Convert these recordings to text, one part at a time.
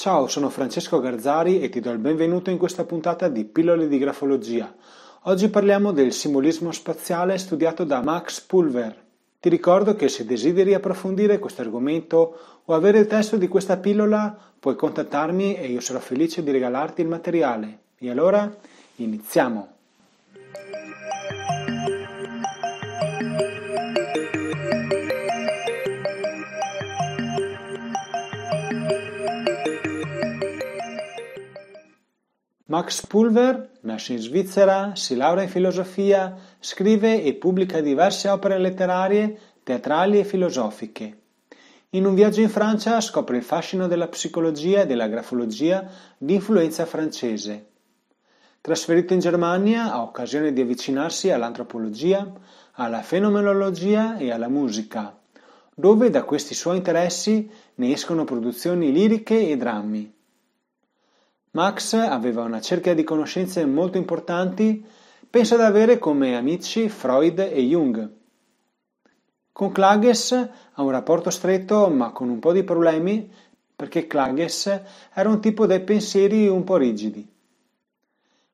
Ciao, sono Francesco Garzari e ti do il benvenuto in questa puntata di Pillole di grafologia. Oggi parliamo del simbolismo spaziale studiato da Max Pulver. Ti ricordo che se desideri approfondire questo argomento o avere il testo di questa pillola, puoi contattarmi e io sarò felice di regalarti il materiale. E allora, iniziamo! Max Pulver nasce in Svizzera, si laurea in filosofia, scrive e pubblica diverse opere letterarie, teatrali e filosofiche. In un viaggio in Francia scopre il fascino della psicologia e della grafologia di influenza francese. Trasferito in Germania ha occasione di avvicinarsi all'antropologia, alla fenomenologia e alla musica, dove da questi suoi interessi ne escono produzioni liriche e drammi. Max aveva una cerchia di conoscenze molto importanti, pensa ad avere come amici Freud e Jung. Con Klages ha un rapporto stretto ma con un po' di problemi perché Klages era un tipo dai pensieri un po' rigidi.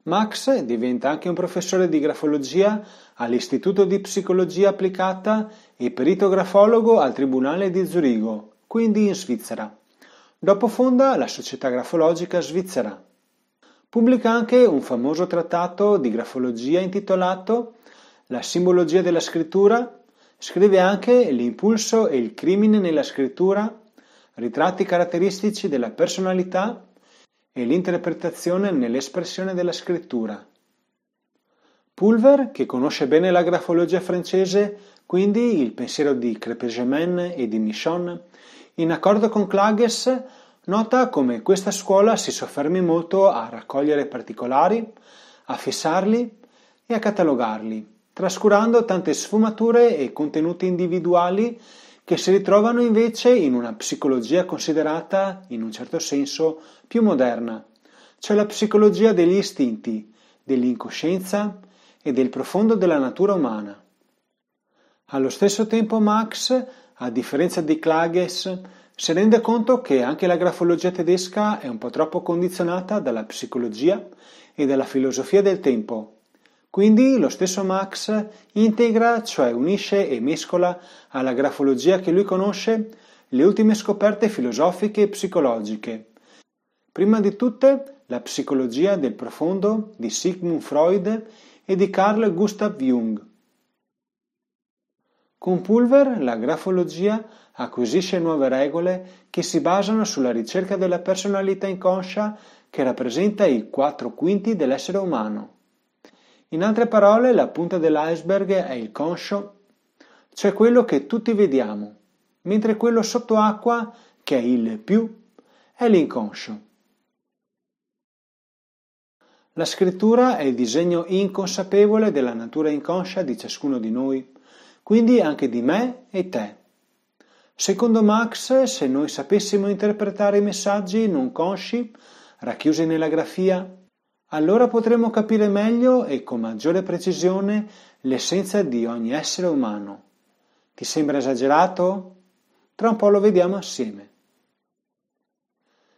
Max diventa anche un professore di grafologia all'Istituto di Psicologia Applicata e perito grafologo al Tribunale di Zurigo, quindi in Svizzera. Dopo fonda la Società Grafologica Svizzera. Pubblica anche un famoso trattato di grafologia intitolato La simbologia della scrittura. Scrive anche L'impulso e il crimine nella scrittura, ritratti caratteristici della personalità e l'interpretazione nell'espressione della scrittura. Pulver, che conosce bene la grafologia francese, quindi il pensiero di Crépegement e di Michon, in accordo con Klages, nota come questa scuola si soffermi molto a raccogliere particolari, a fissarli e a catalogarli, trascurando tante sfumature e contenuti individuali che si ritrovano invece in una psicologia considerata, in un certo senso, più moderna, cioè la psicologia degli istinti, dell'incoscienza e del profondo della natura umana. Allo stesso tempo Max a differenza di Klages, si rende conto che anche la grafologia tedesca è un po' troppo condizionata dalla psicologia e dalla filosofia del tempo. Quindi lo stesso Max integra, cioè unisce e mescola alla grafologia che lui conosce le ultime scoperte filosofiche e psicologiche. Prima di tutte la psicologia del profondo di Sigmund Freud e di Carl Gustav Jung. Con Pulver la grafologia acquisisce nuove regole che si basano sulla ricerca della personalità inconscia che rappresenta i quattro quinti dell'essere umano. In altre parole, la punta dell'iceberg è il conscio, cioè quello che tutti vediamo, mentre quello sottoacqua, che è il più, è l'inconscio. La scrittura è il disegno inconsapevole della natura inconscia di ciascuno di noi quindi anche di me e te. Secondo Max, se noi sapessimo interpretare i messaggi non consci, racchiusi nella grafia, allora potremmo capire meglio e con maggiore precisione l'essenza di ogni essere umano. Ti sembra esagerato? Tra un po' lo vediamo assieme.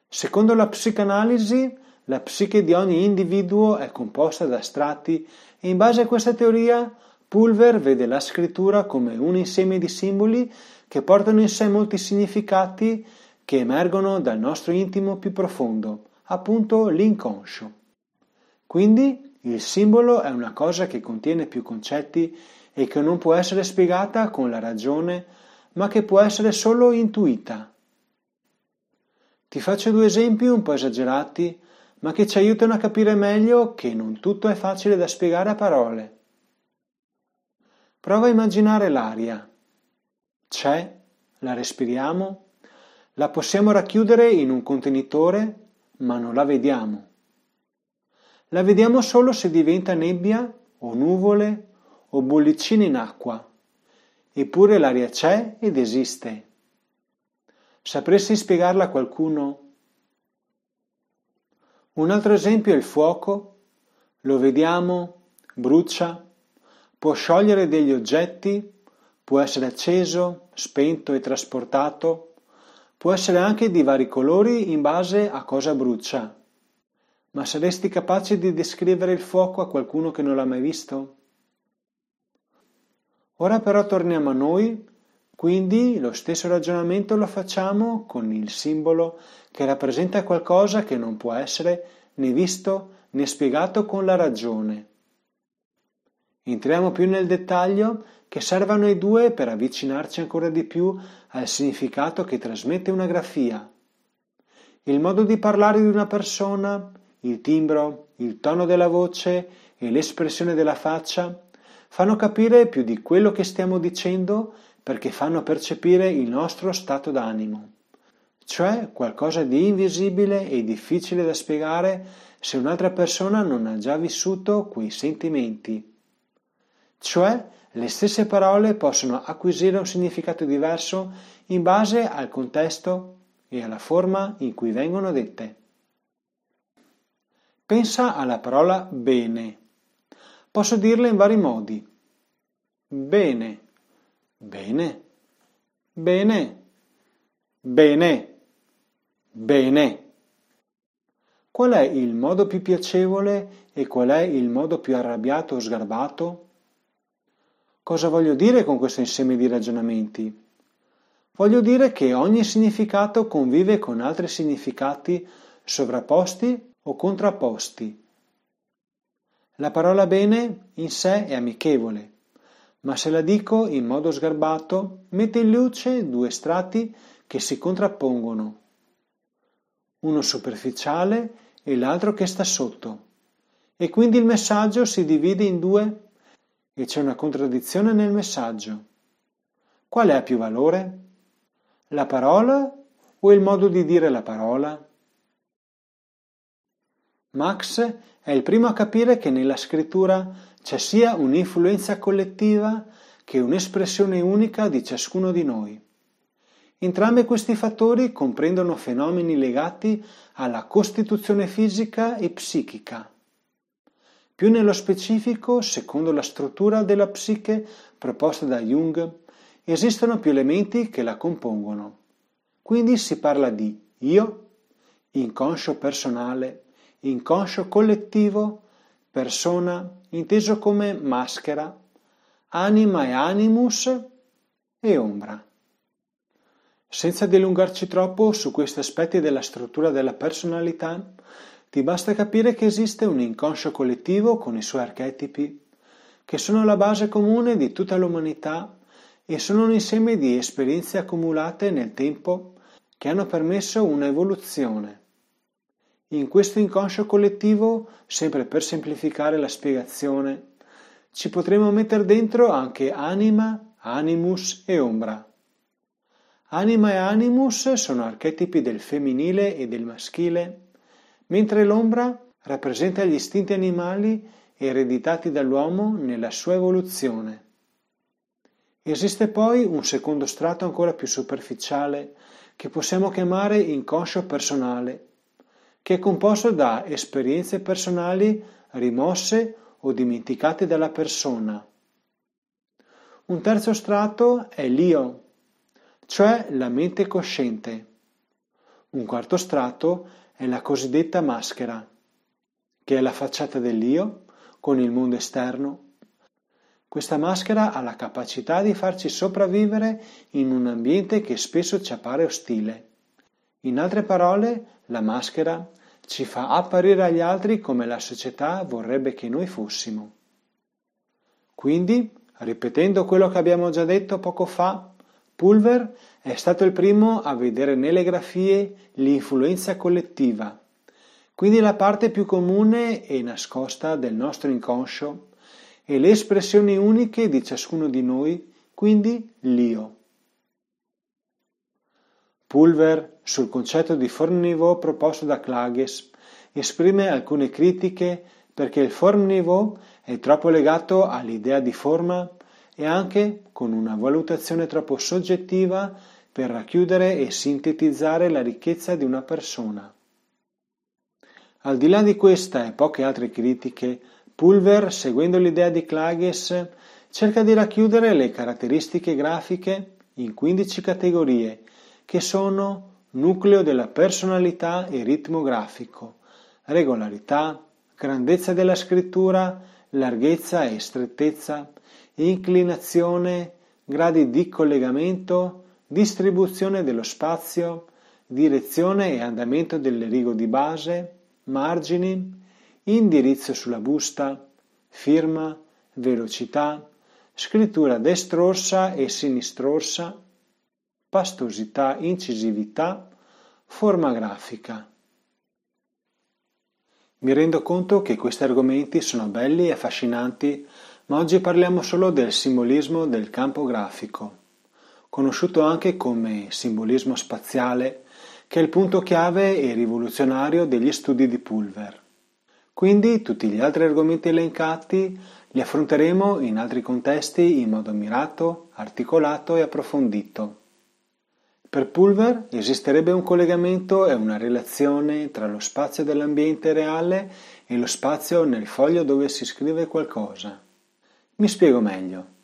Secondo la psicanalisi, la psiche di ogni individuo è composta da strati e in base a questa teoria Pulver vede la scrittura come un insieme di simboli che portano in sé molti significati che emergono dal nostro intimo più profondo, appunto l'inconscio. Quindi il simbolo è una cosa che contiene più concetti e che non può essere spiegata con la ragione, ma che può essere solo intuita. Ti faccio due esempi un po' esagerati, ma che ci aiutano a capire meglio che non tutto è facile da spiegare a parole. Prova a immaginare l'aria. C'è, la respiriamo, la possiamo racchiudere in un contenitore, ma non la vediamo. La vediamo solo se diventa nebbia o nuvole o bollicine in acqua. Eppure l'aria c'è ed esiste. Sapresti spiegarla a qualcuno? Un altro esempio è il fuoco. Lo vediamo, brucia, Può sciogliere degli oggetti, può essere acceso, spento e trasportato, Può essere anche di vari colori in base a cosa brucia. Ma saresti capace di descrivere il fuoco a qualcuno che non l'ha mai visto? Ora però torniamo a noi, quindi lo stesso ragionamento lo facciamo con il simbolo che rappresenta qualcosa che non può essere né visto né spiegato con la ragione. Entriamo più nel dettaglio che servono i due per avvicinarci ancora di più al significato che trasmette una grafia. Il modo di parlare di una persona, il timbro, il tono della voce e l'espressione della faccia fanno capire più di quello che stiamo dicendo perché fanno percepire il nostro stato d'animo, cioè qualcosa di invisibile e difficile da spiegare se un'altra persona non ha già vissuto quei sentimenti. Cioè, le stesse parole possono acquisire un significato diverso in base al contesto e alla forma in cui vengono dette. Pensa alla parola bene. Posso dirla in vari modi. Bene, bene, bene, bene, bene. Qual è il modo più piacevole e qual è il modo più arrabbiato o sgarbato? Cosa voglio dire con questo insieme di ragionamenti? Voglio dire che ogni significato convive con altri significati sovrapposti o contrapposti. La parola bene in sé è amichevole, ma se la dico in modo sgarbato mette in luce due strati che si contrappongono, uno superficiale e l'altro che sta sotto, e quindi il messaggio si divide in due e c'è una contraddizione nel messaggio. Quale ha più valore? La parola o il modo di dire la parola? Max è il primo a capire che nella scrittura c'è sia un'influenza collettiva che un'espressione unica di ciascuno di noi. Entrambi questi fattori comprendono fenomeni legati alla costituzione fisica e psichica. Più nello specifico, secondo la struttura della psiche proposta da Jung, esistono più elementi che la compongono. Quindi si parla di io, inconscio personale, inconscio collettivo, persona, inteso come maschera, anima e animus e ombra. Senza dilungarci troppo su questi aspetti della struttura della personalità, ti basta capire che esiste un inconscio collettivo con i suoi archetipi, che sono la base comune di tutta l'umanità e sono un insieme di esperienze accumulate nel tempo che hanno permesso un'evoluzione. In questo inconscio collettivo, sempre per semplificare la spiegazione, ci potremo mettere dentro anche anima, animus e ombra. Anima e animus sono archetipi del femminile e del maschile mentre l'ombra rappresenta gli istinti animali ereditati dall'uomo nella sua evoluzione. Esiste poi un secondo strato ancora più superficiale che possiamo chiamare inconscio personale, che è composto da esperienze personali rimosse o dimenticate dalla persona. Un terzo strato è l'io, cioè la mente cosciente. Un quarto strato è la cosiddetta maschera, che è la facciata dell'io con il mondo esterno. Questa maschera ha la capacità di farci sopravvivere in un ambiente che spesso ci appare ostile. In altre parole, la maschera ci fa apparire agli altri come la società vorrebbe che noi fossimo. Quindi, ripetendo quello che abbiamo già detto poco fa, Pulver è stato il primo a vedere nelle grafie l'influenza collettiva, quindi la parte più comune e nascosta del nostro inconscio e le espressioni uniche di ciascuno di noi, quindi l'io. Pulver, sul concetto di form niveau proposto da Klages, esprime alcune critiche perché il form niveau è troppo legato all'idea di forma e anche con una valutazione troppo soggettiva per racchiudere e sintetizzare la ricchezza di una persona. Al di là di questa e poche altre critiche, Pulver, seguendo l'idea di Klages, cerca di racchiudere le caratteristiche grafiche in 15 categorie che sono nucleo della personalità e ritmo grafico, regolarità, grandezza della scrittura, larghezza e strettezza, inclinazione, gradi di collegamento, distribuzione dello spazio, direzione e andamento delle righe di base, margini, indirizzo sulla busta, firma, velocità, scrittura destrorsa e sinistrorsa, pastosità, incisività, forma grafica. Mi rendo conto che questi argomenti sono belli e affascinanti, ma oggi parliamo solo del simbolismo del campo grafico, conosciuto anche come simbolismo spaziale che è il punto chiave e rivoluzionario degli studi di Pulver. Quindi tutti gli altri argomenti elencati li affronteremo in altri contesti in modo mirato, articolato e approfondito. Per Pulver esisterebbe un collegamento e una relazione tra lo spazio dell'ambiente reale e lo spazio nel foglio dove si scrive qualcosa. Mi spiego meglio.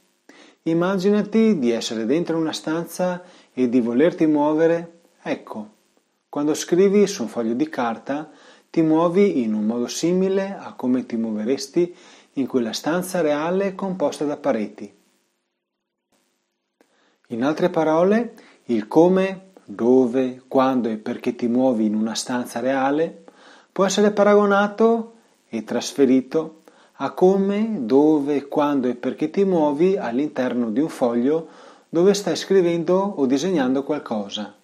Immaginati di essere dentro una stanza e di volerti muovere, ecco, quando scrivi su un foglio di carta, ti muovi in un modo simile a come ti muoveresti in quella stanza reale composta da pareti. In altre parole, il come, dove, quando e perché ti muovi in una stanza reale può essere paragonato e trasferito a come, dove, quando e perché ti muovi all'interno di un foglio dove stai scrivendo o disegnando qualcosa.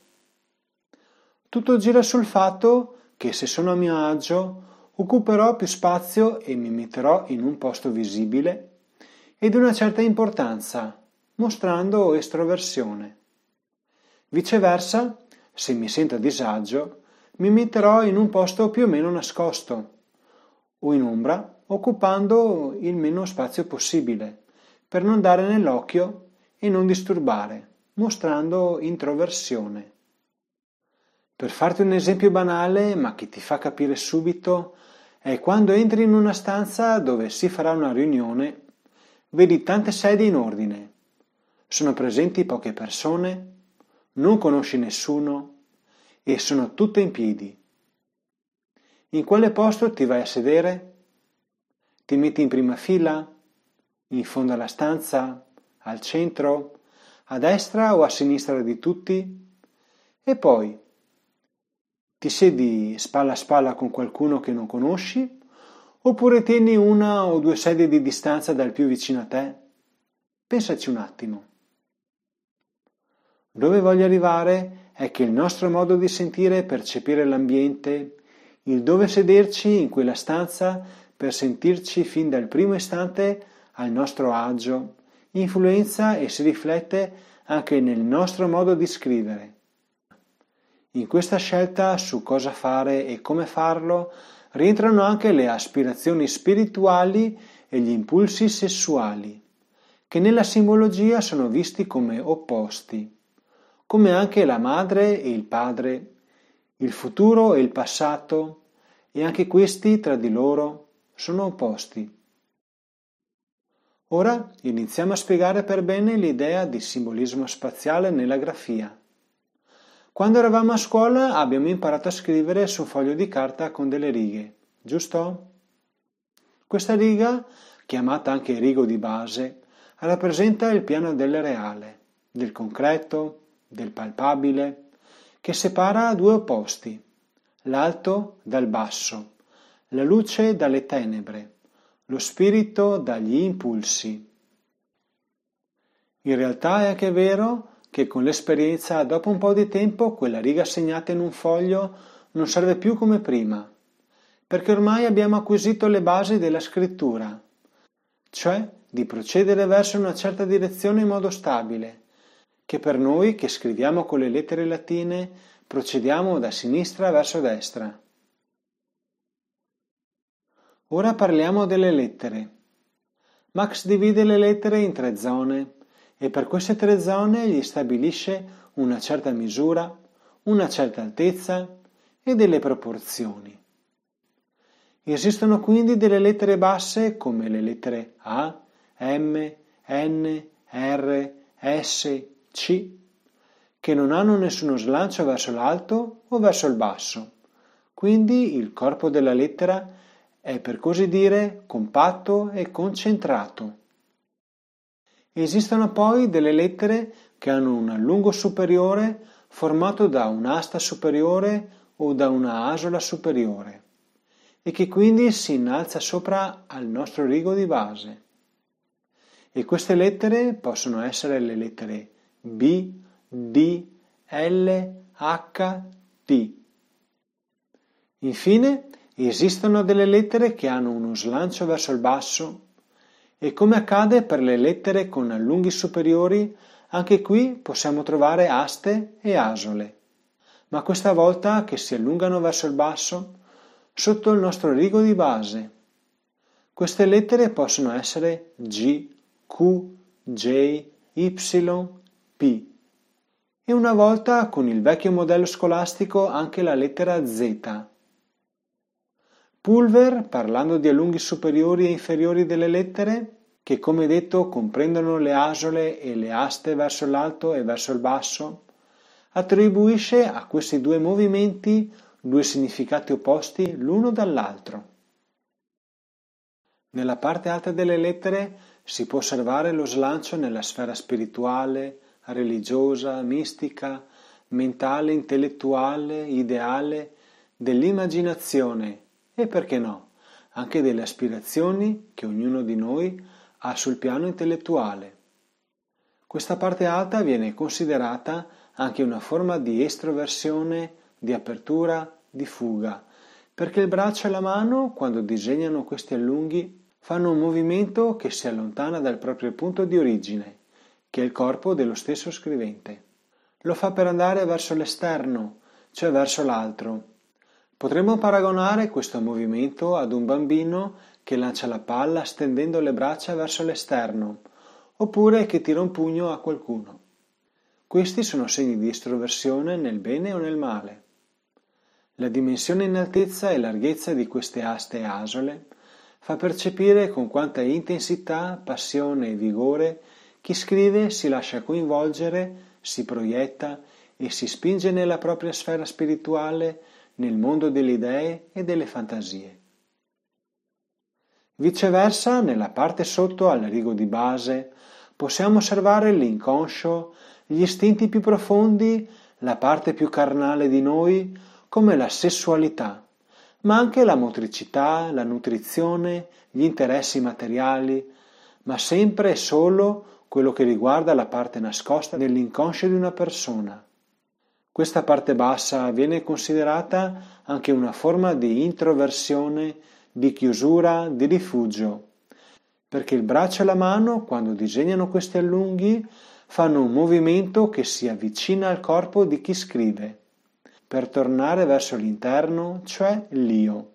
Tutto gira sul fatto che se sono a mio agio occuperò più spazio e mi metterò in un posto visibile e di una certa importanza, mostrando estroversione. Viceversa, se mi sento a disagio, mi metterò in un posto più o meno nascosto o in ombra, occupando il meno spazio possibile, per non dare nell'occhio e non disturbare, mostrando introversione. Per farti un esempio banale, ma che ti fa capire subito, è quando entri in una stanza dove si farà una riunione, vedi tante sedie in ordine, sono presenti poche persone, non conosci nessuno e sono tutte in piedi. In quale posto ti vai a sedere? Ti metti in prima fila? In fondo alla stanza? Al centro? A destra o a sinistra di tutti? E poi ti siedi spalla a spalla con qualcuno che non conosci? Oppure tieni una o due sedie di distanza dal più vicino a te? Pensaci un attimo. Dove voglio arrivare è che il nostro modo di sentire e percepire l'ambiente, il dove sederci in quella stanza per sentirci fin dal primo istante al nostro agio, influenza e si riflette anche nel nostro modo di scrivere. In questa scelta su cosa fare e come farlo rientrano anche le aspirazioni spirituali e gli impulsi sessuali, che nella simbologia sono visti come opposti, come anche la madre e il padre, il futuro e il passato, e anche questi tra di loro sono opposti. Ora iniziamo a spiegare per bene l'idea di simbolismo spaziale nella grafia. Quando eravamo a scuola abbiamo imparato a scrivere su un foglio di carta con delle righe, giusto? Questa riga, chiamata anche rigo di base, rappresenta il piano del reale, del concreto, del palpabile, che separa due opposti, l'alto dal basso, la luce dalle tenebre, lo spirito dagli impulsi. In realtà è anche vero che con l'esperienza dopo un po' di tempo quella riga segnata in un foglio non serve più come prima, perché ormai abbiamo acquisito le basi della scrittura, cioè di procedere verso una certa direzione in modo stabile, che per noi che scriviamo con le lettere latine procediamo da sinistra verso destra. Ora parliamo delle lettere. Max divide le lettere in tre zone e per queste tre zone gli stabilisce una certa misura, una certa altezza e delle proporzioni. Esistono quindi delle lettere basse come le lettere A, M, N, R, S, C, che non hanno nessuno slancio verso l'alto o verso il basso. Quindi il corpo della lettera è per così dire compatto e concentrato. Esistono poi delle lettere che hanno un allungo superiore formato da un'asta superiore o da una asola superiore e che quindi si innalza sopra al nostro rigo di base. E queste lettere possono essere le lettere B, D, L, H, T. Infine, esistono delle lettere che hanno uno slancio verso il basso e come accade per le lettere con allunghi superiori, anche qui possiamo trovare aste e asole, ma questa volta che si allungano verso il basso sotto il nostro rigo di base. Queste lettere possono essere G, Q, J, Y, P e una volta con il vecchio modello scolastico anche la lettera Z. Pulver, parlando di allunghi superiori e inferiori delle lettere, che come detto comprendono le asole e le aste verso l'alto e verso il basso, attribuisce a questi due movimenti due significati opposti l'uno dall'altro. Nella parte alta delle lettere si può osservare lo slancio nella sfera spirituale, religiosa, mistica, mentale, intellettuale, ideale, dell'immaginazione e perché no, anche delle aspirazioni che ognuno di noi ha sul piano intellettuale. Questa parte alta viene considerata anche una forma di estroversione, di apertura, di fuga, perché il braccio e la mano, quando disegnano questi allunghi, fanno un movimento che si allontana dal proprio punto di origine che è il corpo dello stesso scrivente. Lo fa per andare verso l'esterno, cioè verso l'altro. Potremmo paragonare questo movimento ad un bambino che lancia la palla stendendo le braccia verso l'esterno, oppure che tira un pugno a qualcuno. Questi sono segni di estroversione nel bene o nel male. La dimensione in altezza e larghezza di queste aste asole fa percepire con quanta intensità, passione e vigore chi scrive si lascia coinvolgere, si proietta e si spinge nella propria sfera spirituale, nel mondo delle idee e delle fantasie. Viceversa, nella parte sotto al rigo di base, possiamo osservare l'inconscio, gli istinti più profondi, la parte più carnale di noi, come la sessualità, ma anche la motricità, la nutrizione, gli interessi materiali, ma sempre e solo quello che riguarda la parte nascosta dell'inconscio di una persona. Questa parte bassa viene considerata anche una forma di introversione, di chiusura, di rifugio, perché il braccio e la mano, quando disegnano questi allunghi, fanno un movimento che si avvicina al corpo di chi scrive, per tornare verso l'interno, cioè l'io.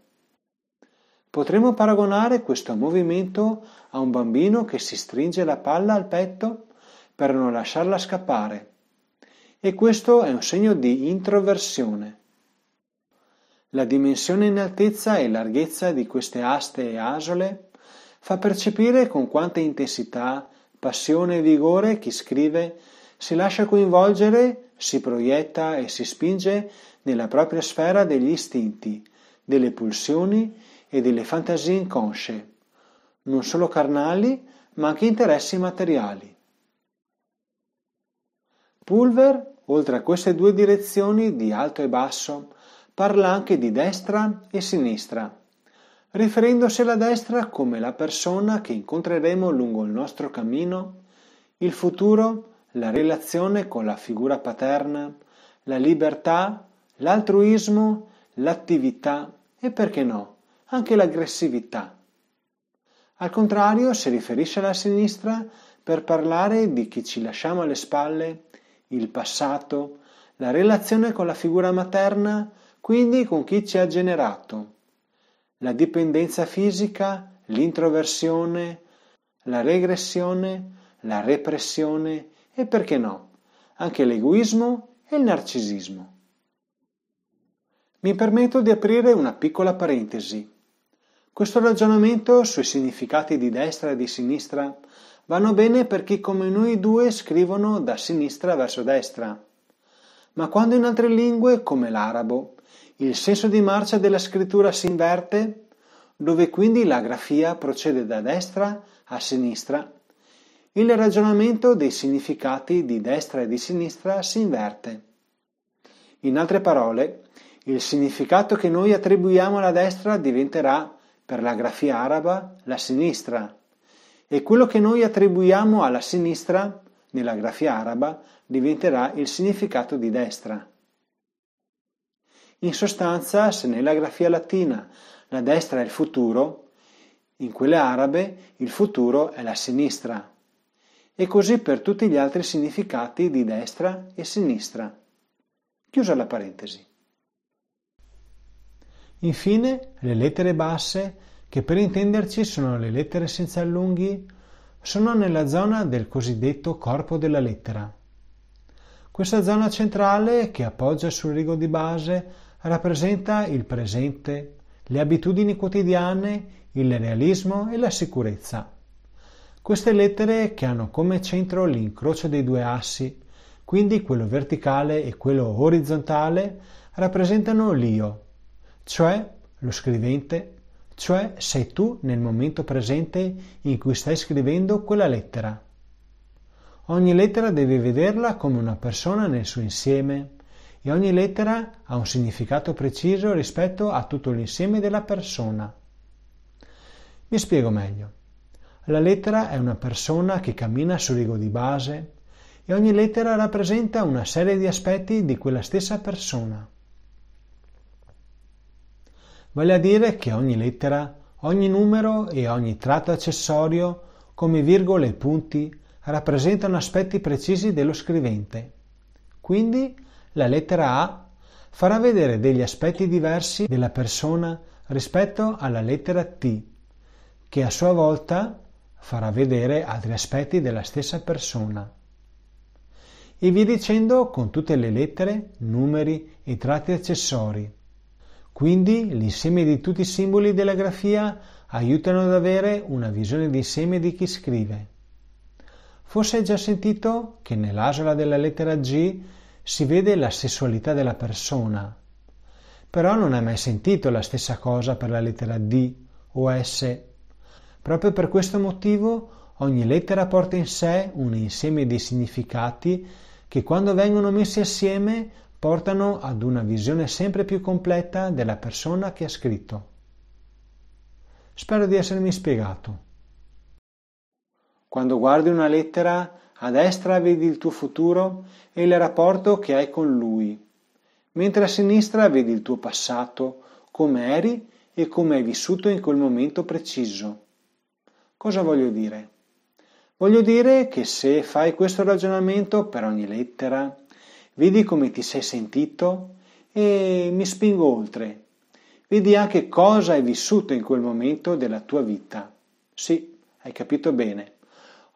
Potremmo paragonare questo movimento a un bambino che si stringe la palla al petto per non lasciarla scappare. E questo è un segno di introversione. La dimensione in altezza e larghezza di queste aste e asole fa percepire con quanta intensità, passione e vigore chi scrive si lascia coinvolgere, si proietta e si spinge nella propria sfera degli istinti, delle pulsioni e delle fantasie inconsce, non solo carnali, ma anche interessi materiali. Pulver, oltre a queste due direzioni di alto e basso, parla anche di destra e sinistra, riferendosi alla destra come la persona che incontreremo lungo il nostro cammino, il futuro, la relazione con la figura paterna, la libertà, l'altruismo, l'attività e perché no, anche l'aggressività. Al contrario, si riferisce alla sinistra per parlare di chi ci lasciamo alle spalle, il passato, la relazione con la figura materna, quindi con chi ci ha generato, la dipendenza fisica, l'introversione, la regressione, la repressione e perché no, anche l'egoismo e il narcisismo. Mi permetto di aprire una piccola parentesi. Questo ragionamento sui significati di destra e di sinistra vanno bene per chi come noi due scrivono da sinistra verso destra, Ma quando in altre lingue, come l'arabo, il senso di marcia della scrittura si inverte, dove quindi la grafia procede da destra a sinistra, il ragionamento dei significati di destra e di sinistra si inverte. In altre parole, il significato che noi attribuiamo alla destra diventerà, per la grafia araba, la sinistra, e quello che noi attribuiamo alla sinistra, nella grafia araba, diventerà il significato di destra. In sostanza, se nella grafia latina la destra è il futuro, in quelle arabe il futuro è la sinistra. E così per tutti gli altri significati di destra e sinistra. Chiusa la parentesi. Infine, le lettere basse, che per intenderci sono le lettere senza allunghi, sono nella zona del cosiddetto corpo della lettera. Questa zona centrale, che appoggia sul rigo di base, rappresenta il presente, le abitudini quotidiane, il realismo e la sicurezza. Queste lettere che hanno come centro l'incrocio dei due assi, quindi quello verticale e quello orizzontale, rappresentano l'io, cioè lo scrivente, cioè sei tu nel momento presente in cui stai scrivendo quella lettera. Ogni lettera devi vederla come una persona nel suo insieme e ogni lettera ha un significato preciso rispetto a tutto l'insieme della persona. Mi spiego meglio. La lettera è una persona che cammina sul rigo di base e ogni lettera rappresenta una serie di aspetti di quella stessa persona. Vale a dire che ogni lettera, ogni numero e ogni tratto accessorio, come virgole e punti, rappresentano aspetti precisi dello scrivente. Quindi la lettera A farà vedere degli aspetti diversi della persona rispetto alla lettera T, che a sua volta farà vedere altri aspetti della stessa persona. E via dicendo con tutte le lettere, numeri e tratti accessori. Quindi l'insieme di tutti i simboli della grafia aiutano ad avere una visione d'insieme di chi scrive. Forse hai già sentito che nell'asola della lettera G si vede la sessualità della persona, però non hai mai sentito la stessa cosa per la lettera D o S. Proprio per questo motivo ogni lettera porta in sé un insieme di significati che quando vengono messi assieme portano ad una visione sempre più completa della persona che ha scritto. Spero di essermi spiegato. Quando guardi una lettera, a destra vedi il tuo futuro e il rapporto che hai con lui, mentre a sinistra vedi il tuo passato, come eri e come hai vissuto in quel momento preciso. Cosa voglio dire? Voglio dire che se fai questo ragionamento per ogni lettera, Vedi come ti sei sentito e mi spingo oltre. Vedi anche cosa hai vissuto in quel momento della tua vita. Sì, hai capito bene.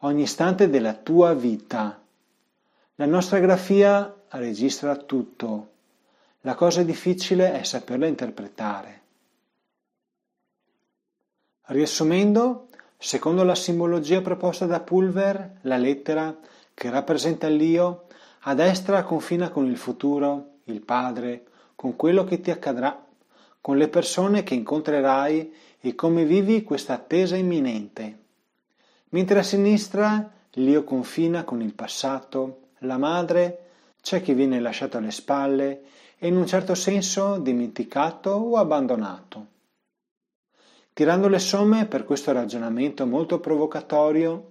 Ogni istante della tua vita. La nostra grafia registra tutto. La cosa difficile è saperla interpretare. Riassumendo, secondo la simbologia proposta da Pulver, la lettera che rappresenta l'io a destra confina con il futuro, il padre, con quello che ti accadrà, con le persone che incontrerai e come vivi questa attesa imminente. Mentre a sinistra l'io confina con il passato, la madre, c'è chi viene lasciato alle spalle e in un certo senso dimenticato o abbandonato. Tirando le somme per questo ragionamento molto provocatorio,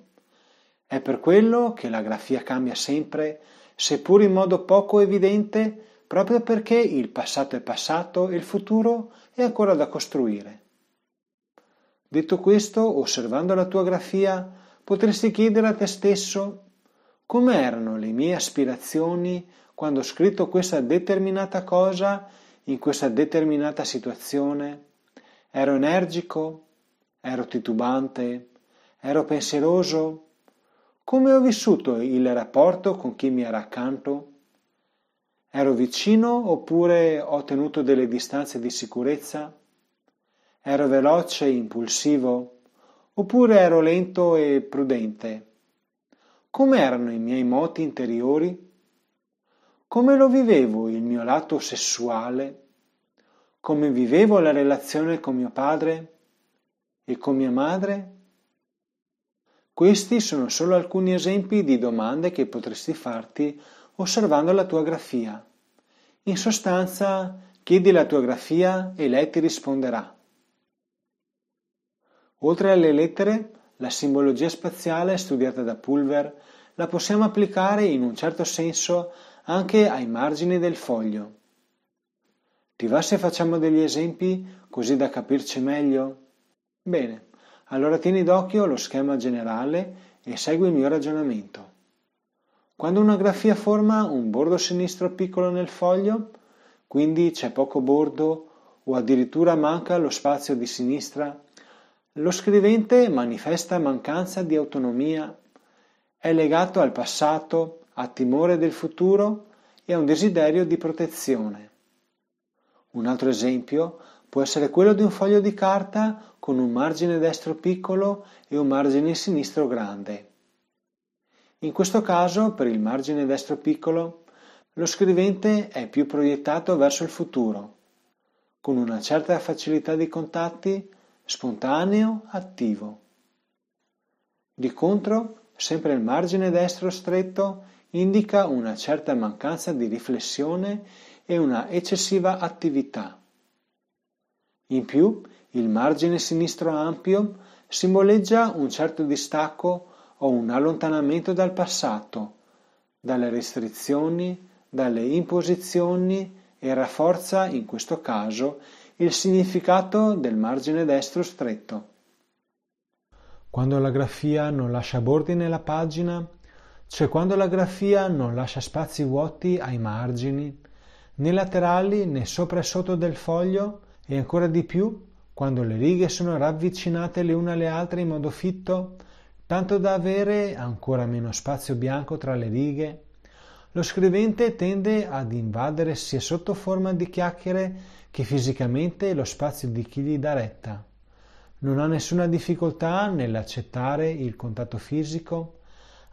è per quello che la grafia cambia sempre seppur in modo poco evidente, proprio perché il passato è passato e il futuro è ancora da costruire. Detto questo, osservando la tua grafia, potresti chiedere a te stesso come erano le mie aspirazioni quando ho scritto questa determinata cosa in questa determinata situazione. Ero energico? Ero titubante? Ero pensieroso? Come ho vissuto il rapporto con chi mi era accanto? Ero vicino oppure ho tenuto delle distanze di sicurezza? Ero veloce e impulsivo oppure ero lento e prudente? Come erano i miei moti interiori? Come lo vivevo il mio lato sessuale? Come vivevo la relazione con mio padre e con mia madre? Questi sono solo alcuni esempi di domande che potresti farti osservando la tua grafia. In sostanza, chiedi la tua grafia e lei ti risponderà. Oltre alle lettere, la simbologia spaziale studiata da Pulver la possiamo applicare in un certo senso anche ai margini del foglio. Ti va se facciamo degli esempi così da capirci meglio? Bene, allora tieni d'occhio lo schema generale e segui il mio ragionamento. Quando una grafia forma un bordo sinistro piccolo nel foglio, quindi c'è poco bordo o addirittura manca lo spazio di sinistra, lo scrivente manifesta mancanza di autonomia, è legato al passato, ha timore del futuro e ha un desiderio di protezione. Un altro esempio può essere quello di un foglio di carta con un margine destro piccolo e un margine sinistro grande. In questo caso, per il margine destro piccolo, lo scrivente è più proiettato verso il futuro, con una certa facilità di contatti, spontaneo, attivo. Di contro, sempre il margine destro stretto indica una certa mancanza di riflessione e una eccessiva attività. In più, il margine sinistro ampio simboleggia un certo distacco o un allontanamento dal passato, dalle restrizioni, dalle imposizioni e rafforza in questo caso il significato del margine destro stretto. Quando la grafia non lascia bordi nella pagina, cioè quando la grafia non lascia spazi vuoti ai margini, né laterali né sopra e sotto del foglio, e ancora di più quando le righe sono ravvicinate le une alle altre in modo fitto, tanto da avere ancora meno spazio bianco tra le righe, lo scrivente tende ad invadere sia sotto forma di chiacchiere che fisicamente lo spazio di chi gli dà retta. Non ha nessuna difficoltà nell'accettare il contatto fisico,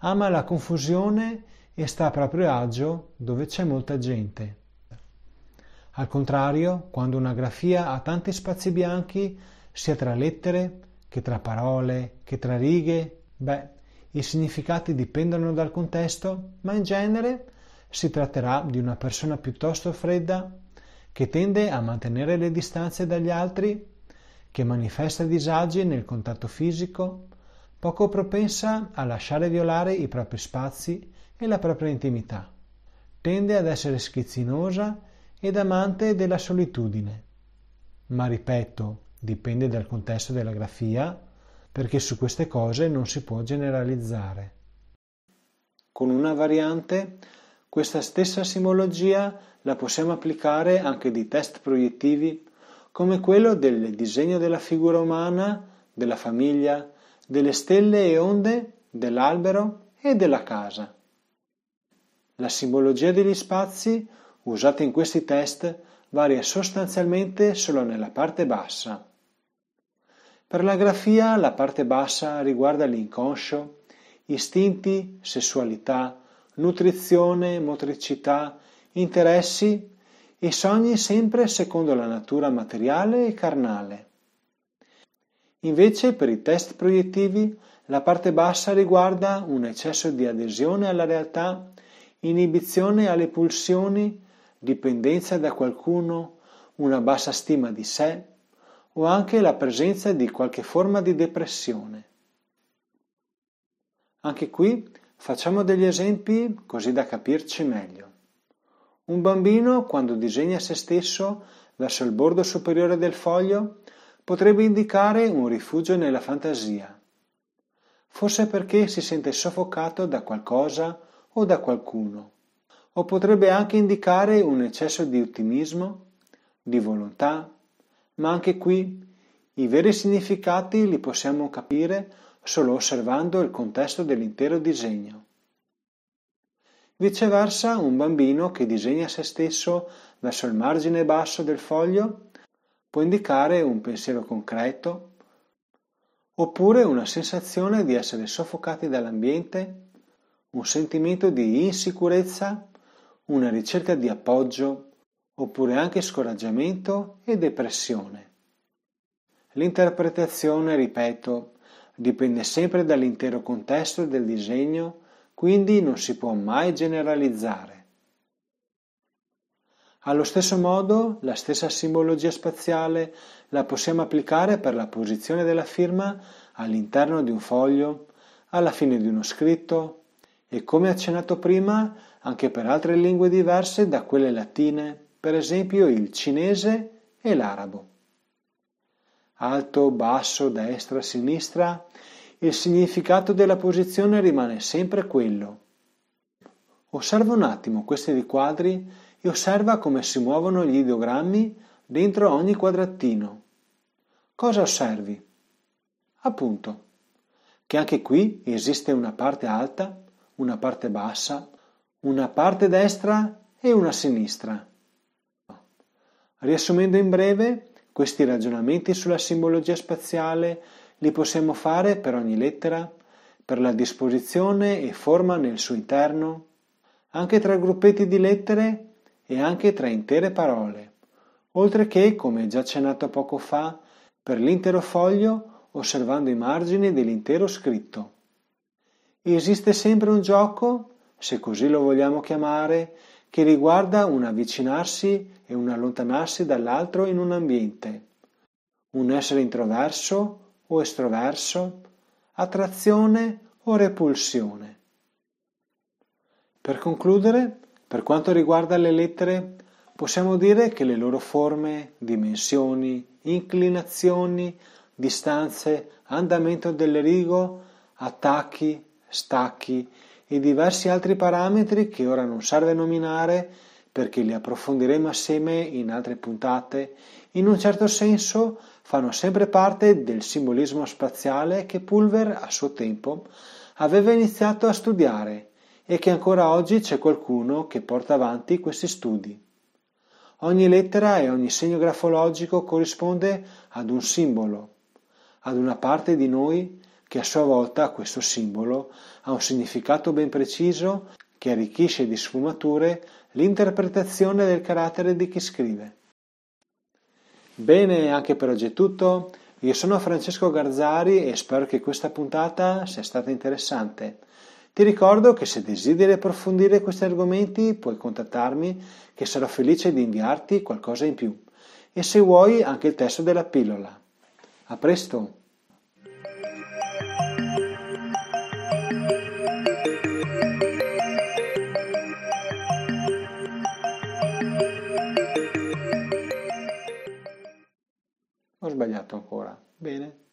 ama la confusione e sta a proprio agio dove c'è molta gente. Al contrario, quando una grafia ha tanti spazi bianchi, sia tra lettere che tra parole, che tra righe, Beh, i significati dipendono dal contesto, ma in genere si tratterà di una persona piuttosto fredda, che tende a mantenere le distanze dagli altri, che manifesta disagi nel contatto fisico, poco propensa a lasciare violare i propri spazi e la propria intimità. Tende ad essere schizzinosa ed amante della solitudine. Ma ripeto, dipende dal contesto della grafia perché su queste cose non si può generalizzare. Con una variante, questa stessa simologia la possiamo applicare anche di test proiettivi come quello del disegno della figura umana, della famiglia, delle stelle e onde, dell'albero e della casa. La simbologia degli spazi usata in questi test varia sostanzialmente solo nella parte bassa. Per la grafia la parte bassa riguarda l'inconscio, istinti, sessualità, nutrizione, motricità, interessi e sogni sempre secondo la natura materiale e carnale. Invece per i test proiettivi la parte bassa riguarda un eccesso di adesione alla realtà, inibizione alle pulsioni, dipendenza da qualcuno, una bassa stima di sé, o anche la presenza di qualche forma di depressione. Anche qui facciamo degli esempi così da capirci meglio. Un bambino, quando disegna se stesso verso il bordo superiore del foglio, potrebbe indicare un rifugio nella fantasia. Forse perché si sente soffocato da qualcosa o da qualcuno. O potrebbe anche indicare un eccesso di ottimismo, di volontà, ma anche qui i veri significati li possiamo capire solo osservando il contesto dell'intero disegno. Viceversa, un bambino che disegna se stesso verso il margine basso del foglio può indicare un pensiero concreto oppure una sensazione di essere soffocati dall'ambiente, un sentimento di insicurezza, una ricerca di appoggio oppure anche scoraggiamento e depressione. L'interpretazione, ripeto, dipende sempre dall'intero contesto del disegno, quindi non si può mai generalizzare. Allo stesso modo, la stessa simbologia spaziale la possiamo applicare per la posizione della firma all'interno di un foglio, alla fine di uno scritto e, come accennato prima, anche per altre lingue diverse da quelle latine, per esempio il cinese e l'arabo. Alto, basso, destra, sinistra, il significato della posizione rimane sempre quello. Osserva un attimo questi riquadri e osserva come si muovono gli ideogrammi dentro ogni quadratino. Cosa osservi? Appunto, che anche qui esiste una parte alta, una parte bassa, una parte destra e una sinistra. Riassumendo in breve, questi ragionamenti sulla simbologia spaziale li possiamo fare per ogni lettera, per la disposizione e forma nel suo interno, anche tra gruppetti di lettere e anche tra intere parole, oltre che, come già accennato poco fa, per l'intero foglio osservando i margini dell'intero scritto. Esiste sempre un gioco, se così lo vogliamo chiamare, che riguarda un avvicinarsi e un allontanarsi dall'altro in un ambiente, un essere introverso o estroverso, attrazione o repulsione. Per concludere, per quanto riguarda le lettere, possiamo dire che le loro forme, dimensioni, inclinazioni, distanze, andamento del rigo, attacchi, stacchi e diversi altri parametri che ora non serve nominare perché li approfondiremo assieme in altre puntate, in un certo senso fanno sempre parte del simbolismo spaziale che Pulver a suo tempo aveva iniziato a studiare e che ancora oggi c'è qualcuno che porta avanti questi studi. Ogni lettera e ogni segno grafologico corrisponde ad un simbolo, ad una parte di noi che a sua volta questo simbolo ha un significato ben preciso che arricchisce di sfumature l'interpretazione del carattere di chi scrive. Bene, anche per oggi è tutto. Io sono Francesco Garzari e spero che questa puntata sia stata interessante. Ti ricordo che se desideri approfondire questi argomenti puoi contattarmi che sarò felice di inviarti qualcosa in più e se vuoi anche il testo della pillola. A presto! Sbagliato ancora. Bene.